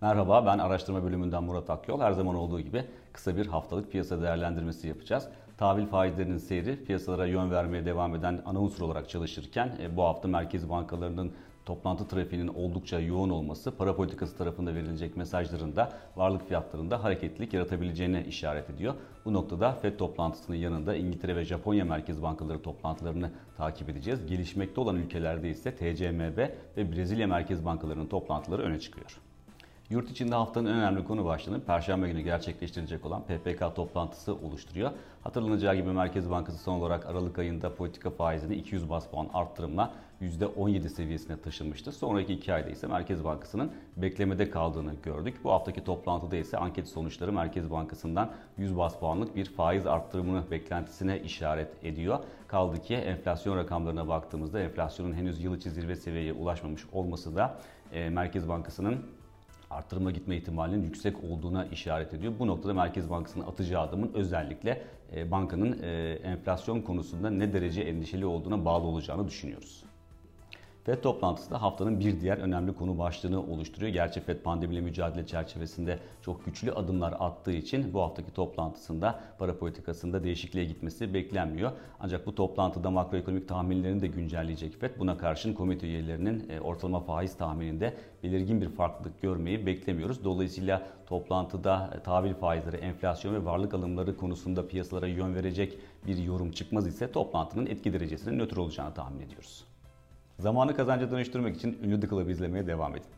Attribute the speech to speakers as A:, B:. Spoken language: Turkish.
A: Merhaba ben araştırma bölümünden Murat Akyol. Her zaman olduğu gibi kısa bir haftalık piyasa değerlendirmesi yapacağız. Tahvil faizlerinin seyri piyasalara yön vermeye devam eden ana unsur olarak çalışırken e, bu hafta merkez bankalarının toplantı trafiğinin oldukça yoğun olması para politikası tarafında verilecek mesajların da varlık fiyatlarında hareketlilik yaratabileceğine işaret ediyor. Bu noktada FED toplantısının yanında İngiltere ve Japonya merkez bankaları toplantılarını takip edeceğiz. Gelişmekte olan ülkelerde ise TCMB ve Brezilya merkez bankalarının toplantıları öne çıkıyor. Yurt içinde haftanın en önemli konu başlığını Perşembe günü gerçekleştirecek olan PPK toplantısı oluşturuyor. Hatırlanacağı gibi Merkez Bankası son olarak Aralık ayında politika faizini 200 bas puan arttırımla %17 seviyesine taşınmıştı. Sonraki iki ayda ise Merkez Bankası'nın beklemede kaldığını gördük. Bu haftaki toplantıda ise anket sonuçları Merkez Bankası'ndan 100 bas puanlık bir faiz arttırımını beklentisine işaret ediyor. Kaldı ki enflasyon rakamlarına baktığımızda enflasyonun henüz yıl içi zirve seviyeye ulaşmamış olması da Merkez Bankası'nın arttırıma gitme ihtimalinin yüksek olduğuna işaret ediyor. Bu noktada Merkez Bankası'nın atacağı adımın özellikle e, bankanın e, enflasyon konusunda ne derece endişeli olduğuna bağlı olacağını düşünüyoruz. FED toplantısı da haftanın bir diğer önemli konu başlığını oluşturuyor. Gerçi FED pandemiyle mücadele çerçevesinde çok güçlü adımlar attığı için bu haftaki toplantısında para politikasında değişikliğe gitmesi beklenmiyor. Ancak bu toplantıda makroekonomik tahminlerini de güncelleyecek FED. Buna karşın komite üyelerinin e, ortalama faiz tahmininde belirgin bir farklılık görmeyi beklemiyoruz. Dolayısıyla toplantıda e, tahvil faizleri, enflasyon ve varlık alımları konusunda piyasalara yön verecek bir yorum çıkmaz ise toplantının etki derecesinin nötr olacağını tahmin ediyoruz. Zamanı kazanca dönüştürmek için ünlü The Club'ı izlemeye devam edin.